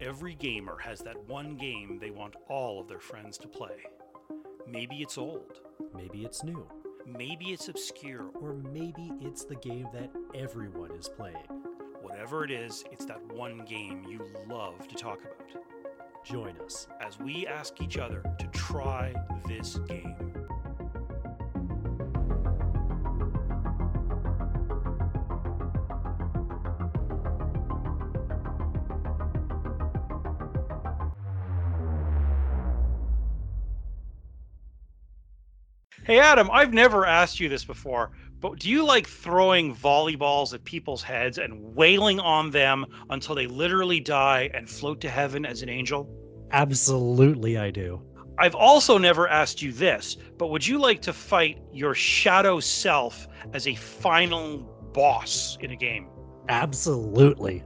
Every gamer has that one game they want all of their friends to play. Maybe it's old, Maybe it's new. maybe it's obscure, Or maybe it's the game that everyone is playing. whatever it is, it's that one game you love to talk about. Join us. As we ask each other to try this game. Hey Adam, I've never asked you this before, but do you like throwing volleyballs at people's heads and wailing on them until they literally die and float to heaven as an angel? Absolutely, I do. I've also never asked you this, but would you like to fight your shadow self as a final boss in a game? Absolutely.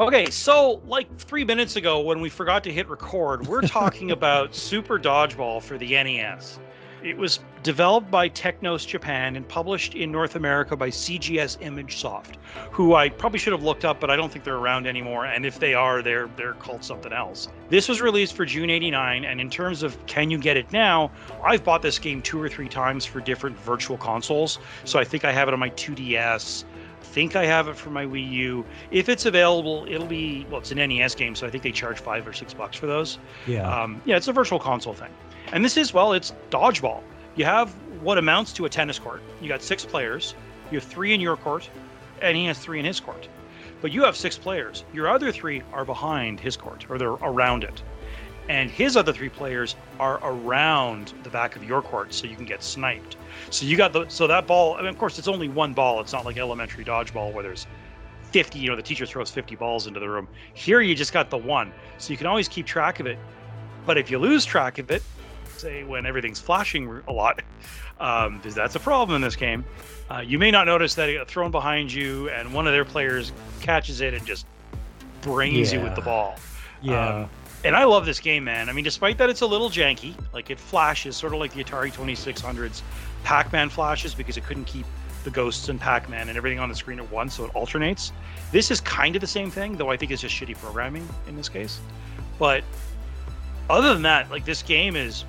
Okay, so like three minutes ago when we forgot to hit record, we're talking about Super Dodgeball for the NES. It was developed by Technos Japan and published in North America by CGS ImageSoft, who I probably should have looked up, but I don't think they're around anymore. And if they are, they're they're called something else. This was released for June '89, and in terms of can you get it now, I've bought this game two or three times for different virtual consoles. So I think I have it on my 2DS. Think I have it for my Wii U. If it's available, it'll be well. It's an NES game, so I think they charge five or six bucks for those. Yeah. Um, yeah, it's a virtual console thing. And this is, well, it's dodgeball. You have what amounts to a tennis court. You got six players. You have three in your court, and he has three in his court. But you have six players. Your other three are behind his court, or they're around it. And his other three players are around the back of your court, so you can get sniped. So you got the so that ball. I mean, of course, it's only one ball. It's not like elementary dodgeball where there's 50. You know, the teacher throws 50 balls into the room. Here, you just got the one, so you can always keep track of it. But if you lose track of it, say when everything's flashing a lot, um, because that's a problem in this game. Uh, you may not notice that it got thrown behind you, and one of their players catches it and just brains you with the ball. yeah. Um, and I love this game, man. I mean, despite that it's a little janky, like it flashes, sort of like the Atari 2600's Pac-Man flashes because it couldn't keep the ghosts and Pac-Man and everything on the screen at once, so it alternates. This is kind of the same thing, though I think it's just shitty programming in this case. But other than that, like this game is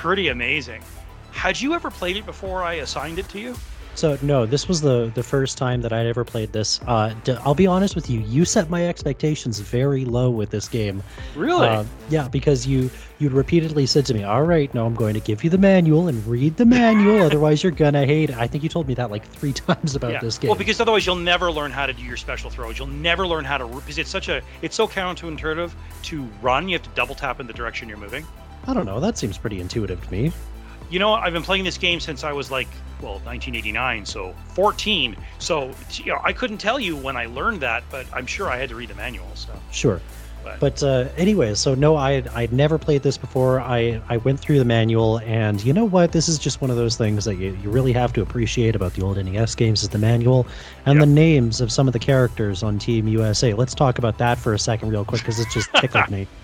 pretty amazing. Had you ever played it before I assigned it to you? So no, this was the the first time that I'd ever played this. Uh, d- I'll be honest with you. You set my expectations very low with this game. Really? Uh, yeah, because you you'd repeatedly said to me, "All right, now I'm going to give you the manual and read the manual, otherwise you're gonna hate it." I think you told me that like three times about this game. Well, because otherwise you'll never learn how to do your special throws. You'll never learn how to because it's such a it's so counterintuitive to run. You have to double tap in the direction you're moving. I don't know. That seems pretty intuitive to me. You know, I've been playing this game since I was like, well, 1989, so 14. So you know, I couldn't tell you when I learned that, but I'm sure I had to read the manual. So Sure. But- But uh, anyway, so no, I I'd never played this before. I I went through the manual, and you know what? This is just one of those things that you, you really have to appreciate about the old NES games is the manual and Yep. the names of some of the characters on Team USA. Let's talk about that for a second, real quick, because it just tickled me.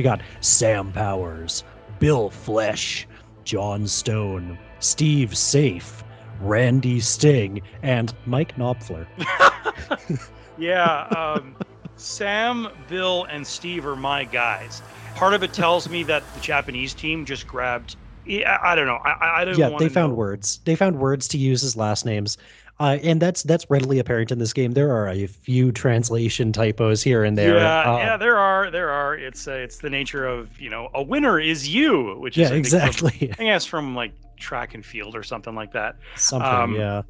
We got Sam Powers, Bill Flesh, John Stone, Steve Safe, Randy Sting, and Mike Knopfler. yeah, um, Sam, Bill, and Steve are my guys. Part of it tells me that the Japanese team just grabbed. I, don't know. I, I- don't. yeah they found know. words they found words to use as last names uh, and that's that's readily apparent in this game there are a few translation typos here and there Yeah, uh, yeah, there are, there are. It's uh, it's the nature of you know a winner is you, which yeah is I think, exactly I guess from like track and field or something like that. something um, yeah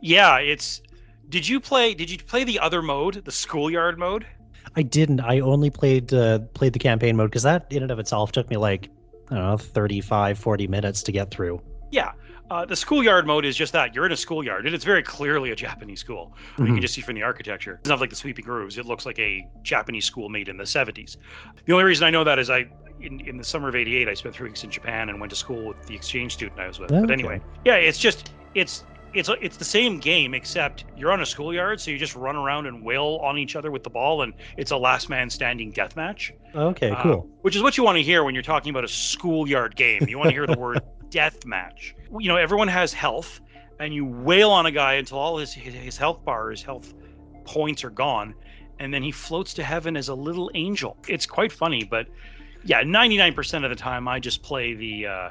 Yeah, it's. Did you play? Did you play the other mode, the schoolyard mode? i didn't i only played uh, played the campaign mode because that in and of itself took me like i don't know 35 40 minutes to get through Yeah. Uh, the schoolyard mode is just that. You're in a schoolyard, and it's very clearly a Japanese school. You Mhm. can just see from the architecture. It's not like the sweeping roofs. It looks like a Japanese school made in the 70s. The only reason I know that is I, in, in the summer of '88, I spent three weeks in Japan and went to school with the exchange student I was with. But anyway, yeah, it's just it's it's it's the same game except you're on a schoolyard, so you just run around and wail on each other with the ball, and it's a last man standing death match. okay Uh, cool which is what you want to hear when you're talking about a schoolyard game. You want to hear the word death match. You know, everyone has health, and you wail on a guy until all his his health bar, his health points are gone, and then he floats to heaven as a little angel. It's quite funny, but yeah, 99% of the time I just play the uh,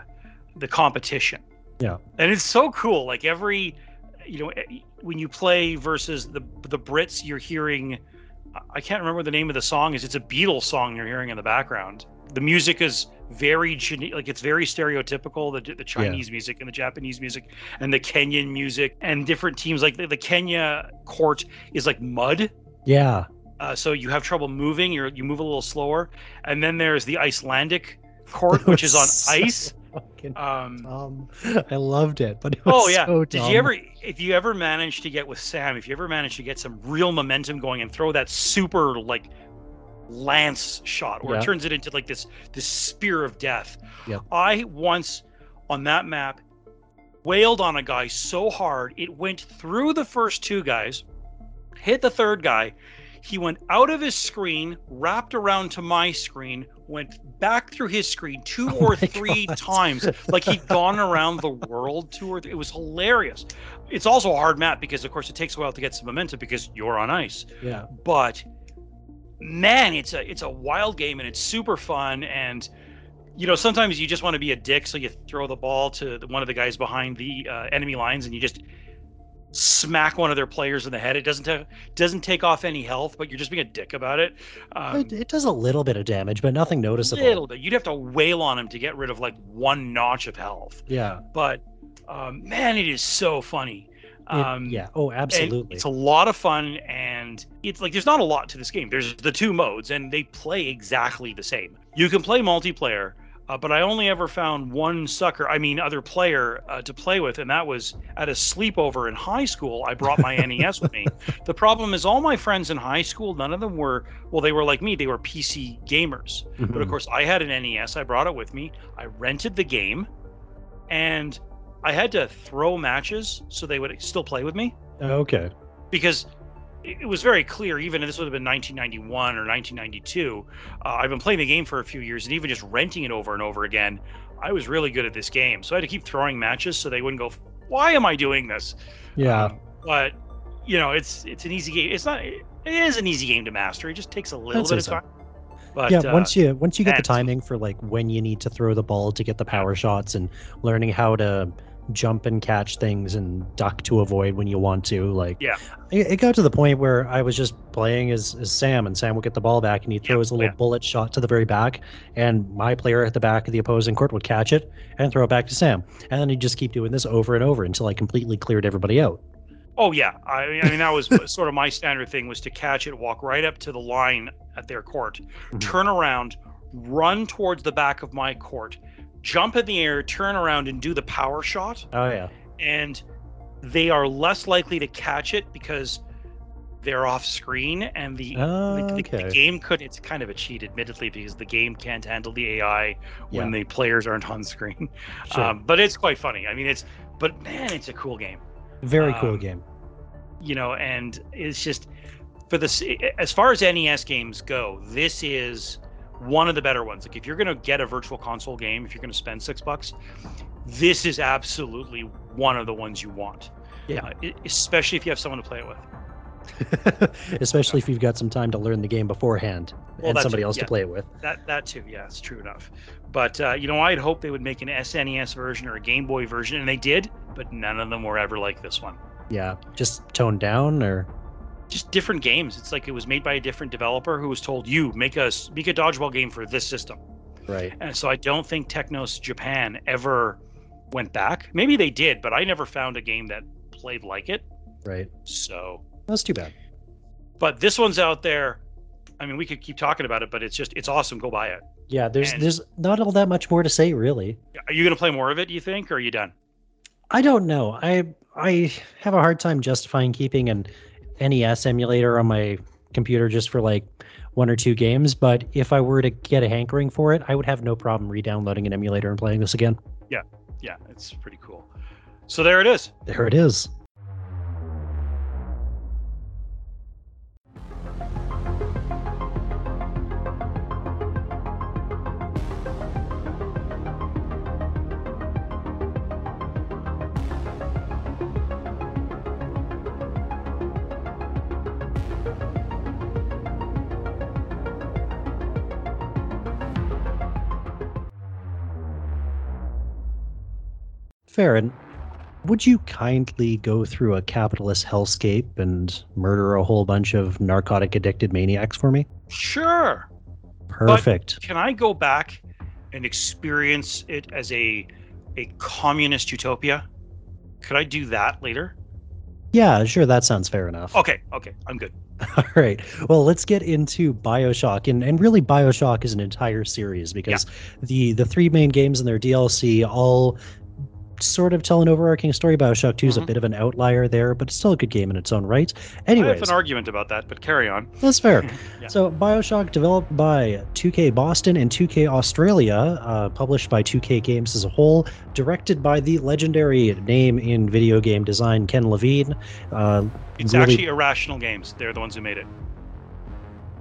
the competition. Yeah. And it's so cool. Like every you know when you play versus the the Brits, you're hearing I can't remember the name of the song is. It's a Beatles song you're hearing in the background. The music is very like it's very stereotypical the the Chinese yeah. music and the Japanese music and the Kenyan music and different teams like the, the Kenya court is like mud. Yeah. Uh, so you have trouble moving. You you move a little slower, and then there's the Icelandic court, which is on ice. Um, um, I loved it, but it oh yeah, so did you ever? If you ever managed to get with Sam, if you ever managed to get some real momentum going and throw that super like lance shot, where yeah. it turns it into like this this spear of death. Yeah. I once on that map wailed on a guy so hard it went through the first two guys, hit the third guy. He went out of his screen, wrapped around to my screen, went back through his screen two oh or three God. times, like he'd gone around the world two or three. It was hilarious. It's also a hard map because, of course, it takes a while to get some momentum because you're on ice. Yeah. But man, it's a it's a wild game and it's super fun and you know sometimes you just want to be a dick so you throw the ball to one of the guys behind the uh, enemy lines and you just smack one of their players in the head. It doesn't ta- doesn't take off any health, but you're just being a dick about it. Um, it, it, does a little bit of damage, but nothing noticeable. Little bit. You'd have to wail on him to get rid of like one notch of health. Yeah. But um, man, it is so funny. Um, it, yeah. Oh, absolutely. It's a lot of fun, and it's like there's not a lot to this game. There's the two modes, and they play exactly the same. You can play multiplayer, uh, but I only ever found one sucker, I mean, other player uh, to play with, and that was at a sleepover in high school. I brought my NES with me. The problem is, all my friends in high school, none of them were, well, they were like me, they were PC gamers. Mm-hmm. But of mm-hmm. course, I had an NES, I brought it with me. I rented the game, and I had to throw matches so they would still play with me. Okay. Because it was very clear, even if this would have been 1991 or 1992. Uh, I've been playing the game for a few years, and even just renting it over and over again, I was really good at this game. So I had to keep throwing matches so they wouldn't go, "Why am I doing this?" Yeah. Um, but you know, it's it's an easy game. It's not. It is an easy game to master. It just takes a little bit of time. But, yeah, uh, once you once you get the timing for like when you need to throw the ball to get the power shots and learning how to jump and catch things and duck to avoid when you want to. Like, yeah, it, it got to the point where I was just playing as, as Sam, and Sam would get the ball back, and he'd throw his little yeah. bullet shot to the very back, and my player at the back of the opposing court would catch it and throw it back to Sam, and then he'd just keep doing this over and over until I completely cleared everybody out. Oh yeah, I, I mean that was sort of my standard thing was to catch it, walk right up to the line at their court, mm-hmm. turn around, run towards the back of my court, jump in the air, turn around, and do the power shot. Oh yeah. And they are less likely to catch it because they're off screen and the, oh, the, okay. the, game could it's kind of a cheat admittedly because the game can't handle the ai when yeah. the players aren't on screen sure. um, but it's quite funny i mean it's but man it's a cool game very um, cool game you know and it's just for this as far as nes games go this is one of the better ones. Like if you're gonna get a virtual console game, if you're gonna spend six bucks, this is absolutely one of the ones you want. Yeah, uh, especially if you have someone to play it with. especially if you've got some time to learn the game beforehand well, and somebody else yeah. to play it with. That that too, yeah, it's true enough. But uh, you know, I'd hope they would make an SNES version or a Game Boy version, and they did, but none of them were ever like this one. Yeah, just toned down or just different games. It's like it was made by a different developer who was told you make a make a dodgeball game for this system. Right. And so I don't think Technos Japan ever went back. Maybe they did, but I never found a game that played like it. Right. So that's too bad. But this one's out there. I mean, we could keep talking about it, but it's just it's awesome. Go buy it. Yeah, there's and there's not all that much more to say really. Are you gonna play more of it? Do you think, or are you done? I don't know. I I have a hard time justifying keeping an NES emulator on my computer just for like one or two games. But if I were to get a hankering for it, I would have no problem re-downloading an emulator and playing this again. Yeah, yeah, it's pretty cool. So there it is. There it is. Farron, would you kindly go through a capitalist hellscape and murder a whole bunch of narcotic addicted maniacs for me? Sure. Perfect. Can I go back and experience it as a a communist utopia? Could I do that later? Yeah, sure. That sounds fair enough. Okay, okay, I'm good. All right. Well, let's get into BioShock, and and really, BioShock is an entire series because the the three main games in their DLC all sort of tell an overarching story. Bioshock 2 is a Mhm. bit of an outlier there, but it's still a good game in its own right. I have an argument about that, but carry on. that's fair. Yeah. So, Bioshock, developed by 2K Boston and 2K Australia, uh, published by 2K Games as a whole, directed by the legendary name in video game design, Ken Levine. Uh, It's really- actually Irrational Games. They're the ones who made it.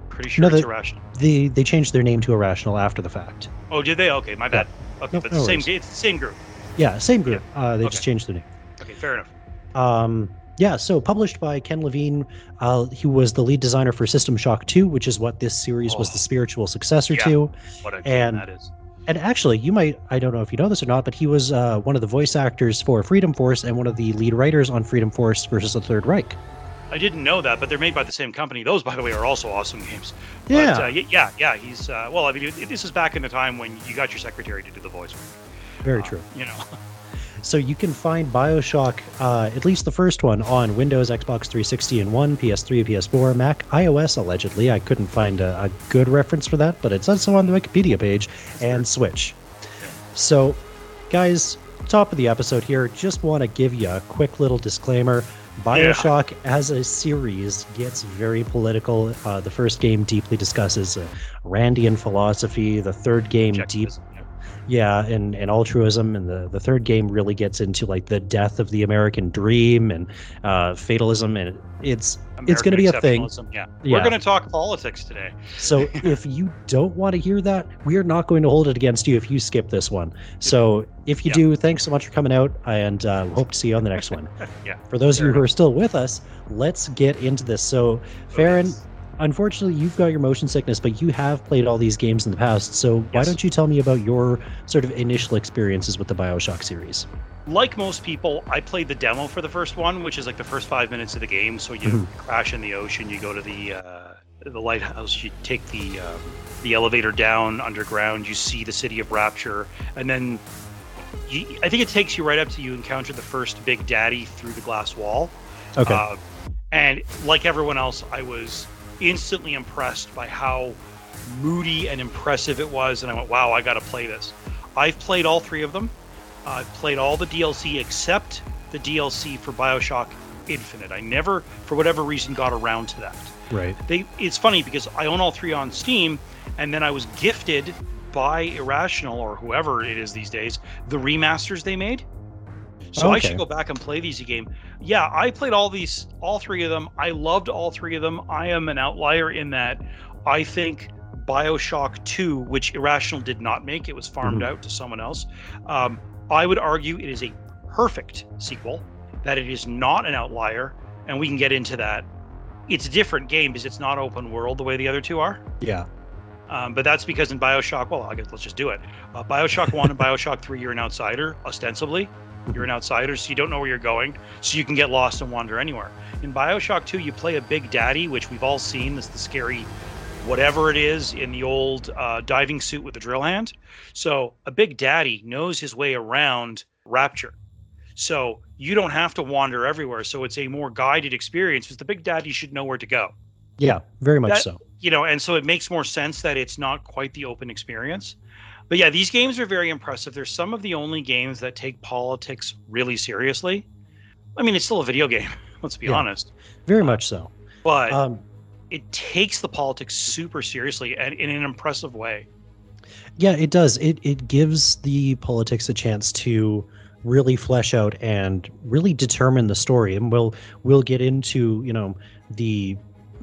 Pretty sure No, it's the- Irrational. they, they changed their name to Irrational after the fact. Oh, did they? Okay, my bad. Okay, No, but no the same. It's the same group. Yeah, same group. Uh, they just changed the name. Okay, fair enough. Um, yeah, so published by Ken Levine. Uh, he was the lead designer for System Shock 2, which is what this series was Oh. the spiritual successor Yeah. to. What a And- that is. And actually, you might, I don't know if you know this or not, but he was uh, one of the voice actors for Freedom Force and one of the lead writers on Freedom Force versus the Third Reich. I didn't know that, but they're made by the same company. Those, by the way, are also awesome games. Yeah. But, uh, yeah, yeah. He's uh, well. I mean, this is back in the time when you got your secretary to do the voice. work. Very Uh, true. You know. So you can find Bioshock, uh, at least the first one, on Windows, Xbox 360 and 1, PS3, PS4, Mac, iOS, allegedly. I couldn't find a, a good reference for that, but it's also on the Wikipedia page, and Switch. So, guys, top of the episode here, just want to give you a quick little disclaimer. Bioshock as a series gets very political. Uh, the first game deeply discusses uh, Randian philosophy. The third game deep yeah. and, and altruism and the, the third game really gets into like the death of the american dream and uh, fatalism and it's it's going to be a thing Yeah. Yeah. We're going to talk politics today. so if you don't want to hear that we are not going to hold it against you if you skip this one so if you Yeah. do thanks so much for coming out and uh, hope to see you on the next one Yeah. for those of you who are still with us let's get into this so farron yes. Unfortunately you've got your motion sickness but you have played all these games in the past so why don't you tell me about your sort of initial experiences with the bioshock series Like most people, I played the demo for the first one, which is like the first five minutes of the game. So you Mhm. crash in the ocean, you go to the uh, the lighthouse, you take the um, the elevator down underground, you see the city of Rapture, and then you, I think it takes you right up to you encounter the first big daddy through the glass wall. okay Uh, and like everyone else, I was instantly impressed by how moody and impressive it was. And I went, wow, I got to play this. I've played all three of them. I've played all the DLC except the DLC for Bioshock Infinite. I never, for whatever reason, got around to that. right They, it's funny because I own all three on Steam, and then I was gifted by Irrational or whoever it is these days the remasters they made. So I should go back and play these again. Yeah, I played all these, all three of them. I loved all three of them. I am an outlier in that I think Bioshock 2, which Irrational did not make, it was farmed Mhm. out to someone else. Um, I would argue it is a perfect sequel, that it is not an outlier, and we can get into that. It's a different game because it's not open world the way the other two are. yeah Um, but that's because in Bioshock, well, I guess let's just do it. Uh, Bioshock 1 and Bioshock 3, you're an outsider, ostensibly. You're an outsider, so you don't know where you're going, so you can get lost and wander anywhere. In Bioshock 2, you play a big daddy, which we've all seen. This the scary, whatever it is, in the old uh, diving suit with the drill hand. So a big daddy knows his way around Rapture. So you don't have to wander everywhere. So it's a more guided experience because the big daddy should know where to go yeah very much That- so you know, and so it makes more sense that it's not quite the open experience. But yeah, these games are very impressive. They're some of the only games that take politics really seriously. I mean, it's still a video game, let's be Yeah. honest, very much so but um it takes the politics super seriously and in an impressive way. Yeah, it does. It it gives the politics a chance to really flesh out and really determine the story. And we'll we'll get into, you know, the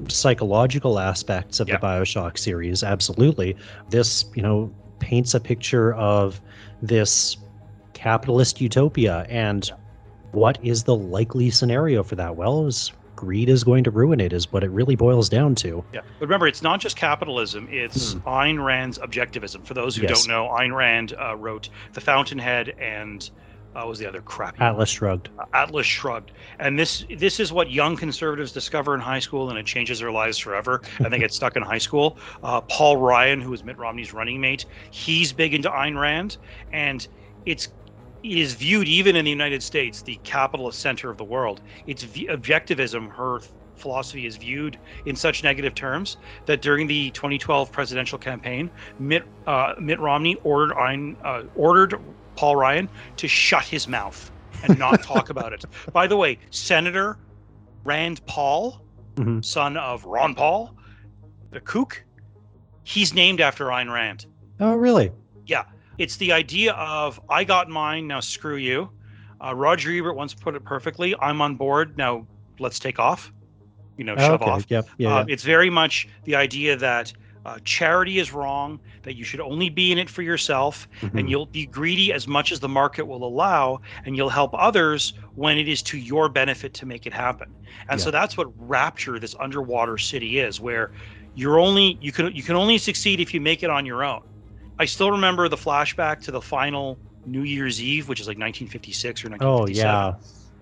psychological aspects of Yeah. the BioShock series. Absolutely. This, you know, paints a picture of this capitalist utopia and what is the likely scenario for that? Well, is greed is going to ruin it is what it really boils down to. Yeah. But remember, it's not just capitalism, it's Ayn Rand's objectivism. For those who. Yes. don't know, Ayn Rand uh, wrote The Fountainhead and uh, was the other crappy Atlas Shrugged. uh, Atlas Shrugged. And this this is what young conservatives discover in high school, and it changes their lives forever. And they get stuck in high school. Uh, Paul Ryan, who is Mitt Romney's running mate, he's big into Ayn Rand, and it's it is viewed even in the United States, the capitalist center of the world. It's v- objectivism. Her philosophy is viewed in such negative terms that during the 2012 presidential campaign, Mitt uh, Mitt Romney ordered Ayn, uh, ordered Paul Ryan to shut his mouth and not talk about it. By the way, Senator Rand Paul, Mhm. son of Ron Paul, the kook, he's named after Ayn Rand. Oh, really? Yeah. It's the idea of I got mine, now screw you. Uh, Roger Ebert once put it perfectly. I'm on board, now let's take off. You know, shove okay. off. Yep. Yeah. Uh, it's very much the idea that uh, charity is wrong, that you should only be in it for yourself, yeah. Mhm. and you'll be greedy as much as the market will allow, and you'll help others when it is to your benefit to make it happen. And so that's what Rapture, this underwater city, is, where you're only you can you can only succeed if you make it on your own. I still remember the flashback to the final New Year's Eve, which is like 1956 or 1957. Oh yeah.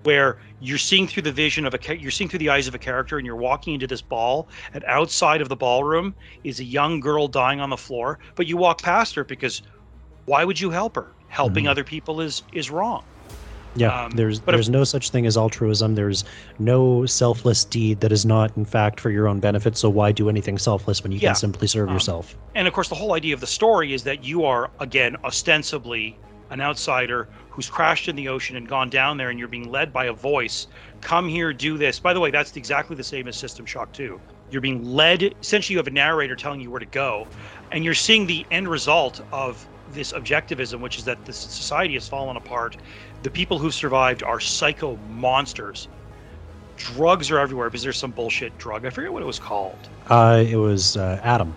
Where you're seeing through the vision of a you're seeing through the eyes of a character and you're walking into this ball and outside of the ballroom is a young girl dying on the floor but you walk past her because why would you help her helping Mhm. other people is is wrong Yeah. um, there's but if- there's no such thing as altruism. There's no selfless deed that is not in fact for your own benefit. So why do anything selfless when you Yeah. can simply serve Um, yourself? and of course the whole idea of the story is that you are again ostensibly an outsider who's crashed in the ocean and gone down there and you're being led by a voice come here do this. By the way that's exactly the same as system shock 2 you're being led essentially you have a narrator telling you where to go and you're seeing the end result of this objectivism which is that the society has fallen apart. The people who've survived are psycho monsters. Drugs are everywhere. Because there's some bullshit drug? I forget what it was called. Uh, it was uh, Adam.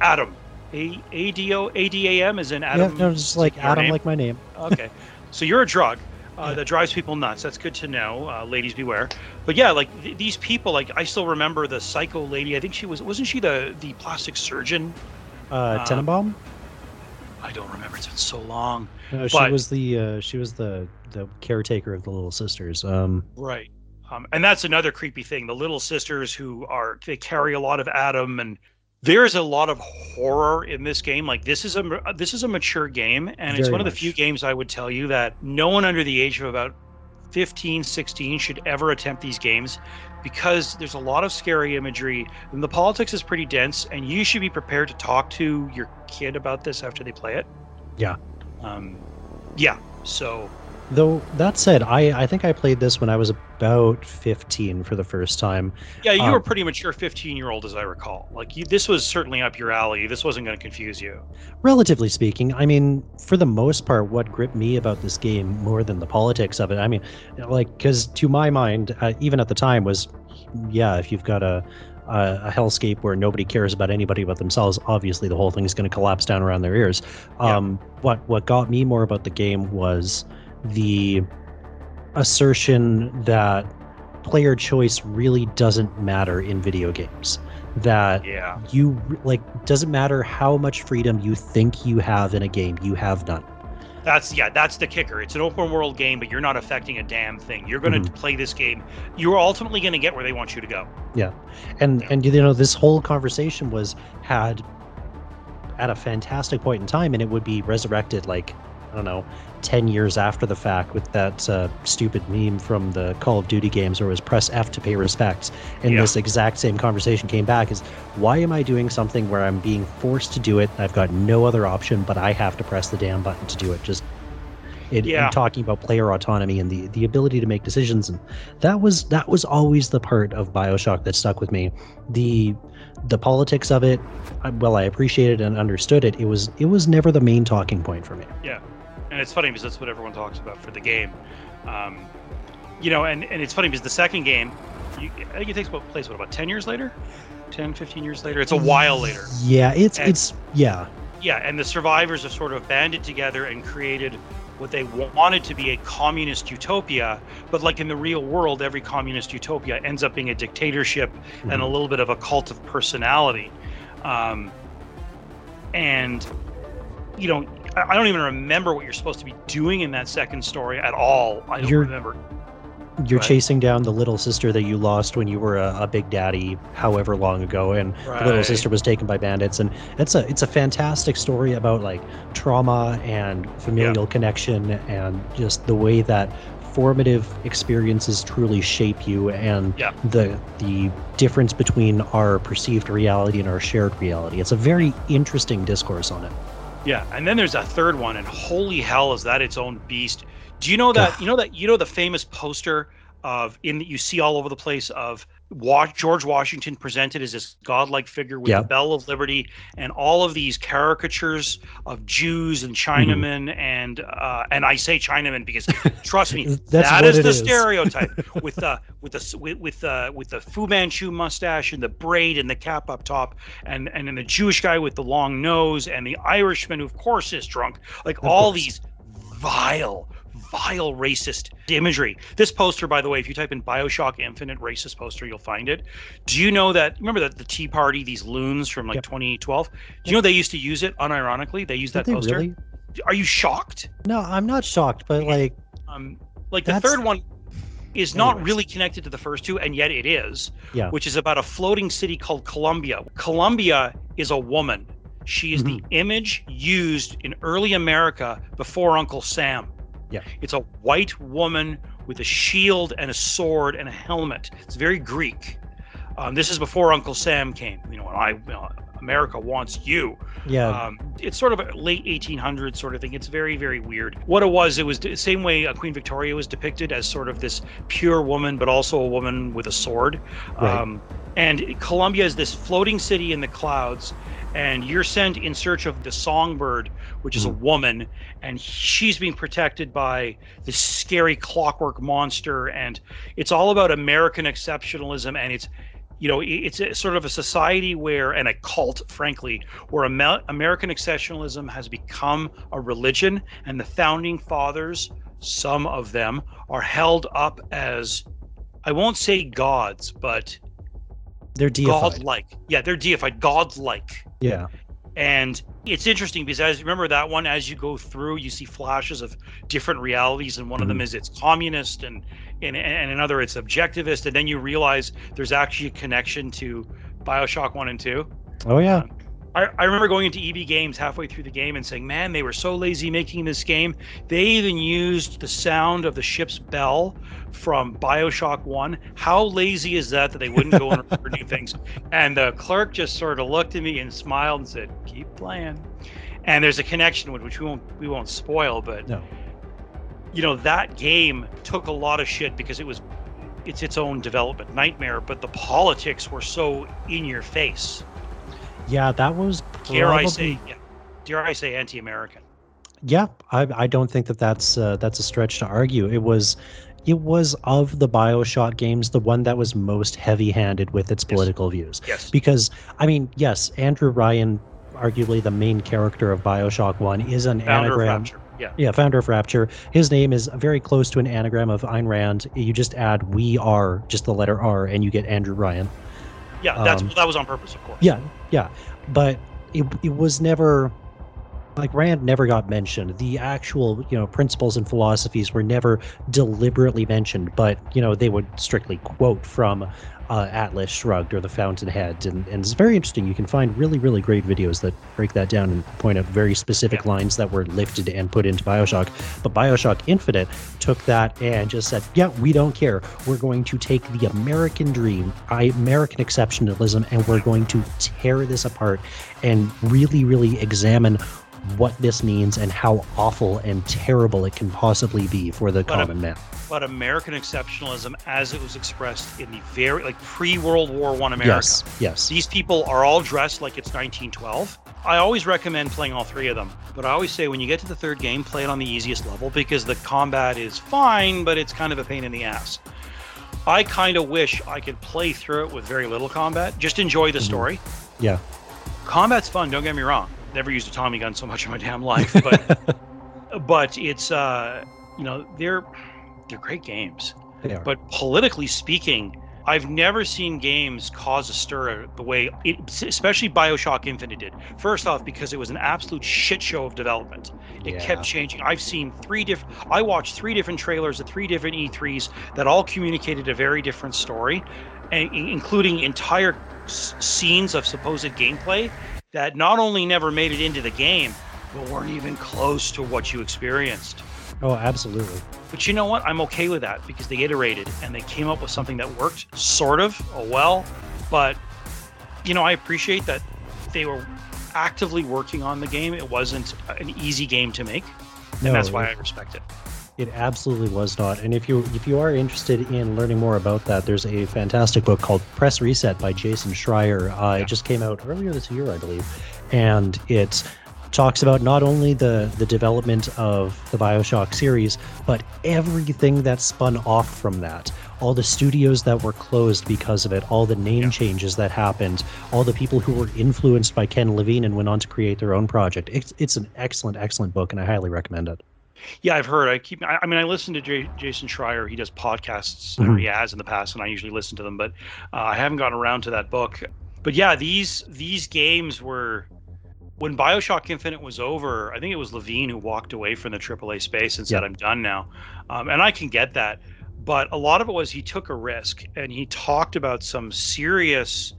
Adam. A A D O A D A M is in Yeah, Adam. no, just like Adam, name? like my name. okay, so you're a drug uh, Yeah. that drives people nuts. That's good to know. Uh, ladies beware. But yeah, like th- these people, like I still remember the psycho lady. I think she was wasn't she the the plastic surgeon? Uh, Uh, Tenenbaum. I don't remember. It's been so long. No, she but- was the uh, she was the the caretaker of the little sisters. Um, Right. Um, and that's another creepy thing. The little sisters who are they carry a lot of Adam, and there's a lot of horror in this game. Like this is a this is a mature game, and it's Very one of the few games I would tell you that no one under the age of about 15, 16 should ever attempt these games because there's a lot of scary imagery and the politics is pretty dense and you should be prepared to talk to your kid about this after they play it. Yeah. Um yeah. So though that said, I I think I played this when I was about 15 for the first time. Yeah, you Um, were pretty mature 15 year old, as I recall. Like, you, this was certainly up your alley. This wasn't going to confuse you. Relatively speaking, I mean, for the most part, what gripped me about this game more than the politics of it, I mean, like, because to my mind, uh, even at the time, was yeah, if you've got a a, a hellscape where nobody cares about anybody but themselves, obviously the whole thing is going to collapse down around their ears. Yeah. Um, what what got me more about the game was the assertion that player choice really doesn't matter in video games. That Yeah. you like doesn't matter how much freedom you think you have in a game you have none That's, yeah, that's the kicker. It's an open world game, but you're not affecting a damn thing. You're going to Mhm. play this game. You're ultimately going to get where they want you to go. Yeah, and and you know this whole conversation was had at a fantastic point in time and it would be resurrected like i don't know 10 years after the fact with that uh, stupid meme from the call of duty games where it was press f to pay respects. And Yeah. this exact same conversation came back is why am i doing something where i'm being forced to do it? I've got no other option but i have to press the damn button to do it. Just it, Yeah. talking about player autonomy and the the ability to make decisions. And that was that was always the part of bioshock that stuck with me. The the politics of it well i appreciated and understood it. It was it was never the main talking point for me And it's funny because that's what everyone talks about for the game. Um, you know, and, and it's funny because the second game, you, I think it takes what, place, what, about 10 years later? 10, 15 years later? It's a while later. yeah it's And- it's yeah Yeah, and the survivors have sort of banded together and created what they wanted to be a communist utopia. But like in the real world, every communist utopia ends up being a dictatorship and a Mhm. little bit of a cult of personality. Um, and, you know, I don't even remember what you're supposed to be doing in that second story at all. I don't You're- remember. You're Right. chasing down the little sister that you lost when you were a, a big daddy, however long ago, and the little sister was taken by bandits. And it's a it's a fantastic story about like trauma and familial connection and just the way that formative experiences truly shape you and Yeah. the the difference between our perceived reality and our shared reality. It's a very interesting discourse on it. Yeah, and then there's a third one, and holy hell, is that its own beast? Do you know that? You know that? You know the famous poster of in that you see all over the place of George Washington presented as this godlike figure with the Bell of Liberty and all of these caricatures of Jews and Mm-hmm. Chinamen and uh, and I say Chinamen because trust me, That's that is the is. stereotype with the with the with with the with the Fu Manchu mustache and the braid and the cap up top and and then the Jewish guy with the long nose and the Irishman who of course is drunk like Of all course. these vile vile racist imagery this poster by the way if you type in bioshock infinite racist poster you'll find it do you know that remember that the tea party these loons from like Yep. 2012 do you know they used to use it unironically they used Did that they poster really? are you shocked No, I'm not shocked, but like um, like the third one is not really connected to the first two, and yet it is. Yeah. Which is about a floating city called Columbia. Columbia is a woman. She is the Mm-hmm. image used in early America before Uncle Sam. Yeah. It's a white woman with a shield and a sword and a helmet. It's very Greek. Um, this is before Uncle Sam came. You know, I, you know, America wants you. yeah, Um, it's sort of a late 1800s sort of thing. It's very, very weird. What it was, it was the same way uh, Queen Victoria was depicted as sort of this pure woman, but also a woman with a sword. Right. Um, and Columbia is this floating city in the clouds, and you're sent in search of the songbird, which is a woman, and she's being protected by this scary clockwork monster. And it's all about American exceptionalism, and it's you know, it's a, sort of a society where, and a cult, frankly, where Amer- American exceptionalism has become a religion, and the founding fathers, some of them, are held up as, I won't say gods, but they're deified. godlike. Yeah, they're deified, godlike. Yeah, And it's interesting because as remember that one, as you go through, you see flashes of different realities, and one of them mm-hmm. is it's communist, and and and another it's objectivist, and then you realize there's actually a connection to Bioshock One and Two. oh yeah, um, I, I remember going into EB Games halfway through the game and saying, "Man, they were so lazy making this game. They even used the sound of the ship's bell from Bioshock One. How lazy is that that they wouldn't go and record new things?" And the clerk just sort of looked at me and smiled and said, "Keep playing." And there's a connection with which we won't we won't spoil, but No. you know that game took a lot of shit because it was it's its own development nightmare, but the politics were so in your face yeah. That was dare I say, yeah, dare I say, anti-American. Yeah, I, I don't think that that's uh, that's a stretch to argue. It was, it was of the Bioshock games the one that was most heavy-handed with its political views. Yes. Because I mean, yes, Andrew Ryan, arguably the main character of Bioshock One, is an Founder anagram. Yeah. Yeah, founder of Rapture. His name is very close to an anagram of Ayn Rand. You just add "we are," just the letter R, and you get Andrew Ryan. Yeah. That's Um, that was on purpose, of course. Yeah, yeah, but it it was never like Rand never got mentioned. The actual you know principles and philosophies were never deliberately mentioned, but you know they would strictly quote from uh, Atlas Shrugged or The Fountainhead, and and it's very interesting. You can find really really great videos that break that down and point out very specific lines that were lifted and put into Bioshock. But Bioshock Infinite took that and just said, yeah, we don't care. We're going to take the American dream, American exceptionalism, and we're going to tear this apart and really, really examine what this means and how awful and terrible it can possibly be for the But, common man. But American exceptionalism, as it was expressed in the very like pre-World War One America, Yes, yes. these people are all dressed like it's 1912. I always recommend playing all three of them, but I always say when you get to the third game, play it on the easiest level because the combat is fine, but it's kind of a pain in the ass. I kind of wish I could play through it with very little combat, just enjoy the Mhm. story. Yeah. combat's fun don't get me wrong never used a tommy gun so much in my damn life but but it's uh you know they're they're great games They but politically speaking I've never seen games cause a stir the way, it, especially Bioshock Infinite did. First off, because it was an absolute shit show of development. It Yeah. kept changing. I've seen three different. I watched three different trailers at three different E3s that all communicated a very different story, and, including entire s- scenes of supposed gameplay that not only never made it into the game, but weren't even close to what you experienced. Oh, absolutely. But you know what? I'm okay with that because they iterated and they came up with something that worked, sort of, oh well. But, you know, I appreciate that they were actively working on the game. It wasn't an easy game to make. And No, that's why I respect it. It absolutely was not. And if you if you are interested in learning more about that, there's a fantastic book called Press Reset by Jason Schreier. Uh, It just came out earlier this year, I believe, and it talks about not only the the development of the Bioshock series, but everything that spun off from that. All the studios that were closed because of it, all the name Yeah. changes that happened, all the people who were influenced by Ken Levine and went on to create their own project. It's it's an excellent, excellent book, and I highly recommend it. Yeah, I've heard. I keep. I, I mean, I listen to J- Jason Schreier. He does podcasts, or Mhm. he has in the past, and I usually listen to them. But uh, I haven't gotten around to that book. But yeah, these these games were when Bioshock Infinite was over. I think it was Levine who walked away from the AAA space and said, Yeah. "I'm done now," um, and I can get that. But a lot of it was he took a risk and he talked about some serious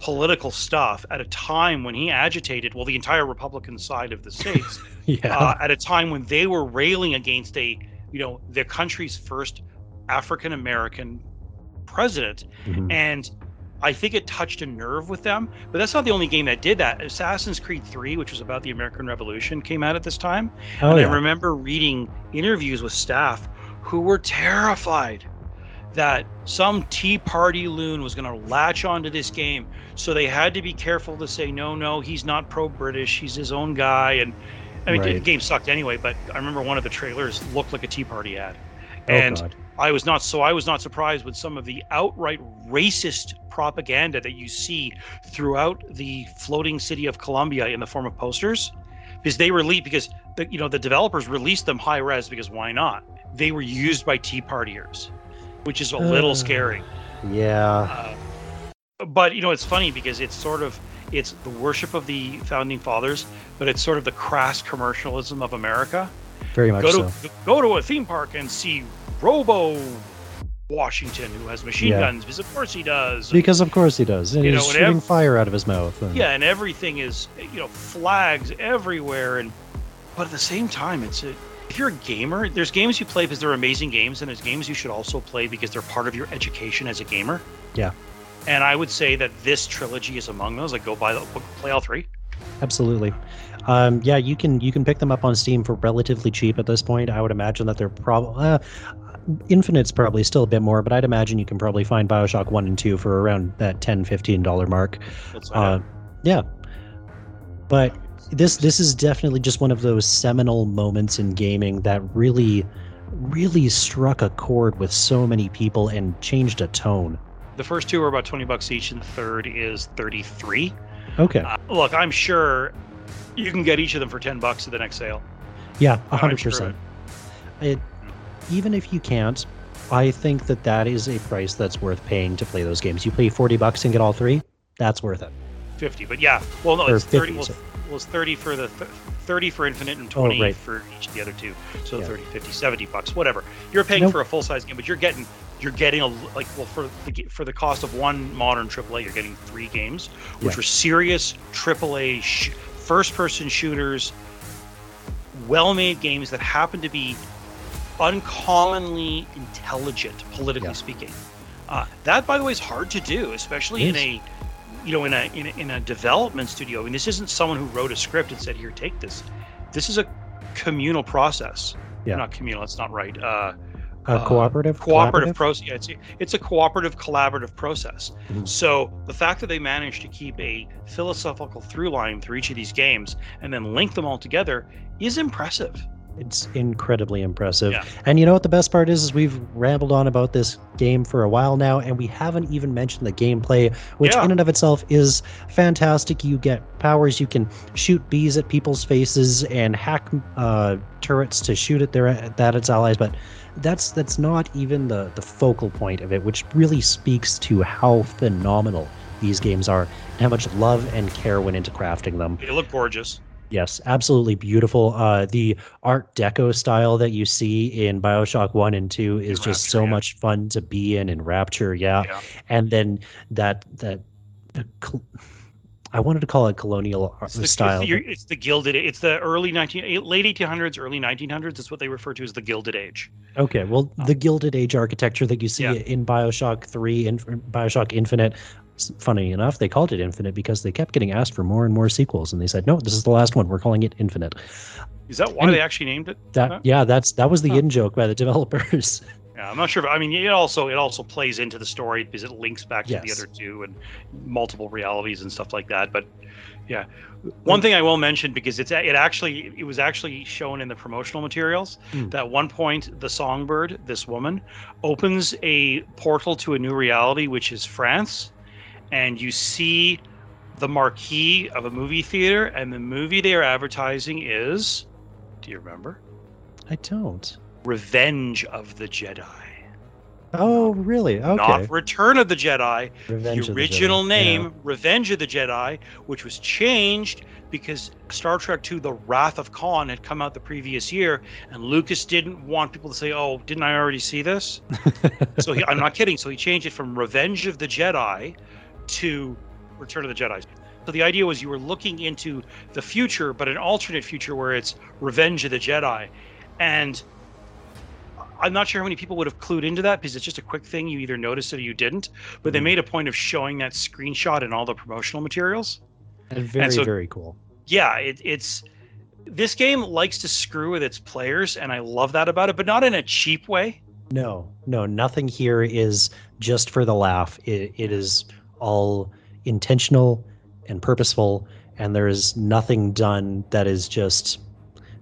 political stuff at a time when he agitated well the entire republican side of the states Yeah. uh, at a time when they were railing against a you know their country's first African American president, Mhm. and I think it touched a nerve with them. But that's not the only game that did that. Assassin's Creed 3, which was about the American Revolution, came out at this time. Oh, and yeah. I remember reading interviews with staff who were terrified that some Tea Party loon was going to latch onto this game. So they had to be careful to say, no, no, he's not pro British. He's his own guy. And I mean, the game sucked anyway, but I remember one of the trailers looked like a Tea Party ad. Oh, and God. I was not so I was not surprised with some of the outright racist propaganda that you see throughout the floating city of Columbia in the form of posters because they released because the you know the developers released them high res because why not they were used by tea partiers which is a little Uh. scary Yeah. uh, but you know it's funny because it's sort of it's the worship of the founding fathers but it's sort of the crass commercialism of America Very much go so. to go to a theme park and see Robo Washington who has machine Yeah. guns because of course he does. Because of course he does. And You he's know, and shooting ev- fire out of his mouth. and- yeah, and everything is you know flags everywhere and but at the same time it's a if you're a gamer, there's games you play because they're amazing games, and there's games you should also play because they're part of your education as a gamer. Yeah. And I would say that this trilogy is among those. Like, go buy the play all three. Absolutely. Um, yeah, you can you can pick them up on Steam for relatively cheap at this point. I would imagine that they're probably uh, Infinite's probably still a bit more, but I'd imagine you can probably find Bioshock one and two for around that 10 15 dollar mark. Uh, yeah, but this this is definitely just one of those seminal moments in gaming that really really struck a chord with so many people and changed a tone. the first two are about twenty bucks each, and the third is thirty-three. Okay. Uh, look, I'm sure you can get each of them for ten bucks at the next sale. Yeah, a I'm hundred sure of percent. It even if you can't, I think that that is a price that's worth paying to play those games. You pay forty bucks and get all three. That's worth it. Fifty, but yeah, well, no, Or it's thirty. 50, Well, so- it's thirty for the th- thirty for Infinite and twenty Oh, right. for each of the other two. So Yeah. 30, 50, 70 bucks, whatever. You're paying Nope. for a full size game, but you're getting you're getting a like well for the for the cost of one modern AAA, you're getting three games, which Yeah. are serious AAA sh- first person shooters, well made games that happen to be uncommonly intelligent, politically Yeah. speaking. Uh, that, by the way, is hard to do, especially in a you know in a, in a in a development studio. I mean, this isn't someone who wrote a script and said, "Here, take this." This is a communal process. Yeah. Not communal. That's not right. Uh, Uh, Uh, cooperative. cooperative process. Yeah, it's, it's a cooperative, collaborative process. Mhm. So the fact that they managed to keep a philosophical through line through each of these games and then link them all together is impressive. It's incredibly impressive. Yeah. And you know what the best part is? Is we've rambled on about this game for a while now, and we haven't even mentioned the gameplay, which Yeah. in and of itself is fantastic. You get powers, you can shoot bees at people's faces and hack uh, turrets to shoot at their at its allies, but that's that's not even the the focal point of it, which really speaks to how phenomenal these games are and how much love and care went into crafting them. They look gorgeous. Yes, absolutely beautiful. Uh, the Art Deco style that you see in Bioshock One and Two is In just so yeah. much fun to be in in Rapture. Yeah, Yeah. and then that that the col- I wanted to call it colonial It's the, style. It's the, it's the Gilded. It's the early 19, late 1800s, early 1900s. It's what they refer to as the Gilded Age. Okay, well, the Gilded Age architecture that you see Yeah. in Bioshock 3 and Bioshock Infinite, funny enough, they called it Infinite because they kept getting asked for more and more sequels, and they said, no, this is the last one. We're calling it Infinite. Is that why And they actually named it? That, Huh? yeah, that's that was the Huh. in joke by the developers. Yeah, I'm not sure. If, I mean, it also it also plays into the story because it links back to the other two and multiple realities and stuff like that. But yeah, one thing I will mention because it's it actually it was actually shown in the promotional materials Hmm. that at one point the songbird, this woman, opens a portal to a new reality, which is France, and you see the marquee of a movie theater, and the movie they are advertising is, do you remember? I don't. Revenge of the Jedi. Oh, really? Okay. Not Return of the Jedi, Revenge the original Jedi. name, Revenge of the Jedi, which was changed because Star Trek II: The Wrath of Khan had come out the previous year, and Lucas didn't want people to say, "Oh, didn't I already see this?" so he, I'm not kidding. So he changed it from Revenge of the Jedi to Return of the Jedi. So the idea was you were looking into the future, but an alternate future where it's Revenge of the Jedi, and I'm not sure how many people would have clued into that because it's just a quick thing. You either noticed it or you didn't. But they Mhm. made a point of showing that screenshot in all the promotional materials. And very, so- very cool. Yeah, it, it's this game likes to screw with its players, and I love that about it, but not in a cheap way. No, no, nothing here is just for the laugh. It, it is all intentional and purposeful, and there is nothing done that is just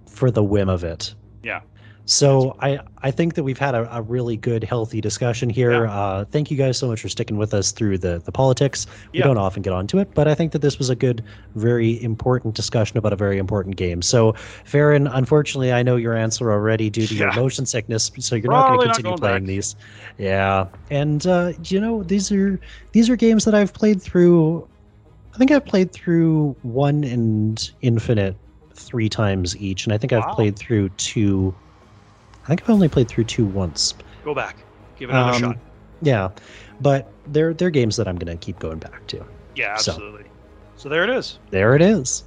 for the whim of it. Yeah. So I, I think that we've had a, a really good, healthy discussion here. Yeah. Uh, thank you guys so much for sticking with us through the, the politics. We Yeah. don't often get onto it, but I think that this was a good, very important discussion about a very important game. So, Farron, unfortunately, I know your answer already due to your motion sickness, so you're not going to continue going playing back. these. Yeah, and uh, you know these are these are games that I've played through. I think I've played through one and Infinite three times each, and I think I've Wow. played through two. I think I've only played through two once. Go back, give it another Um, shot. Yeah, but they're they're games that I'm going to keep going back to. Yeah, so- absolutely. So there it is. There it is.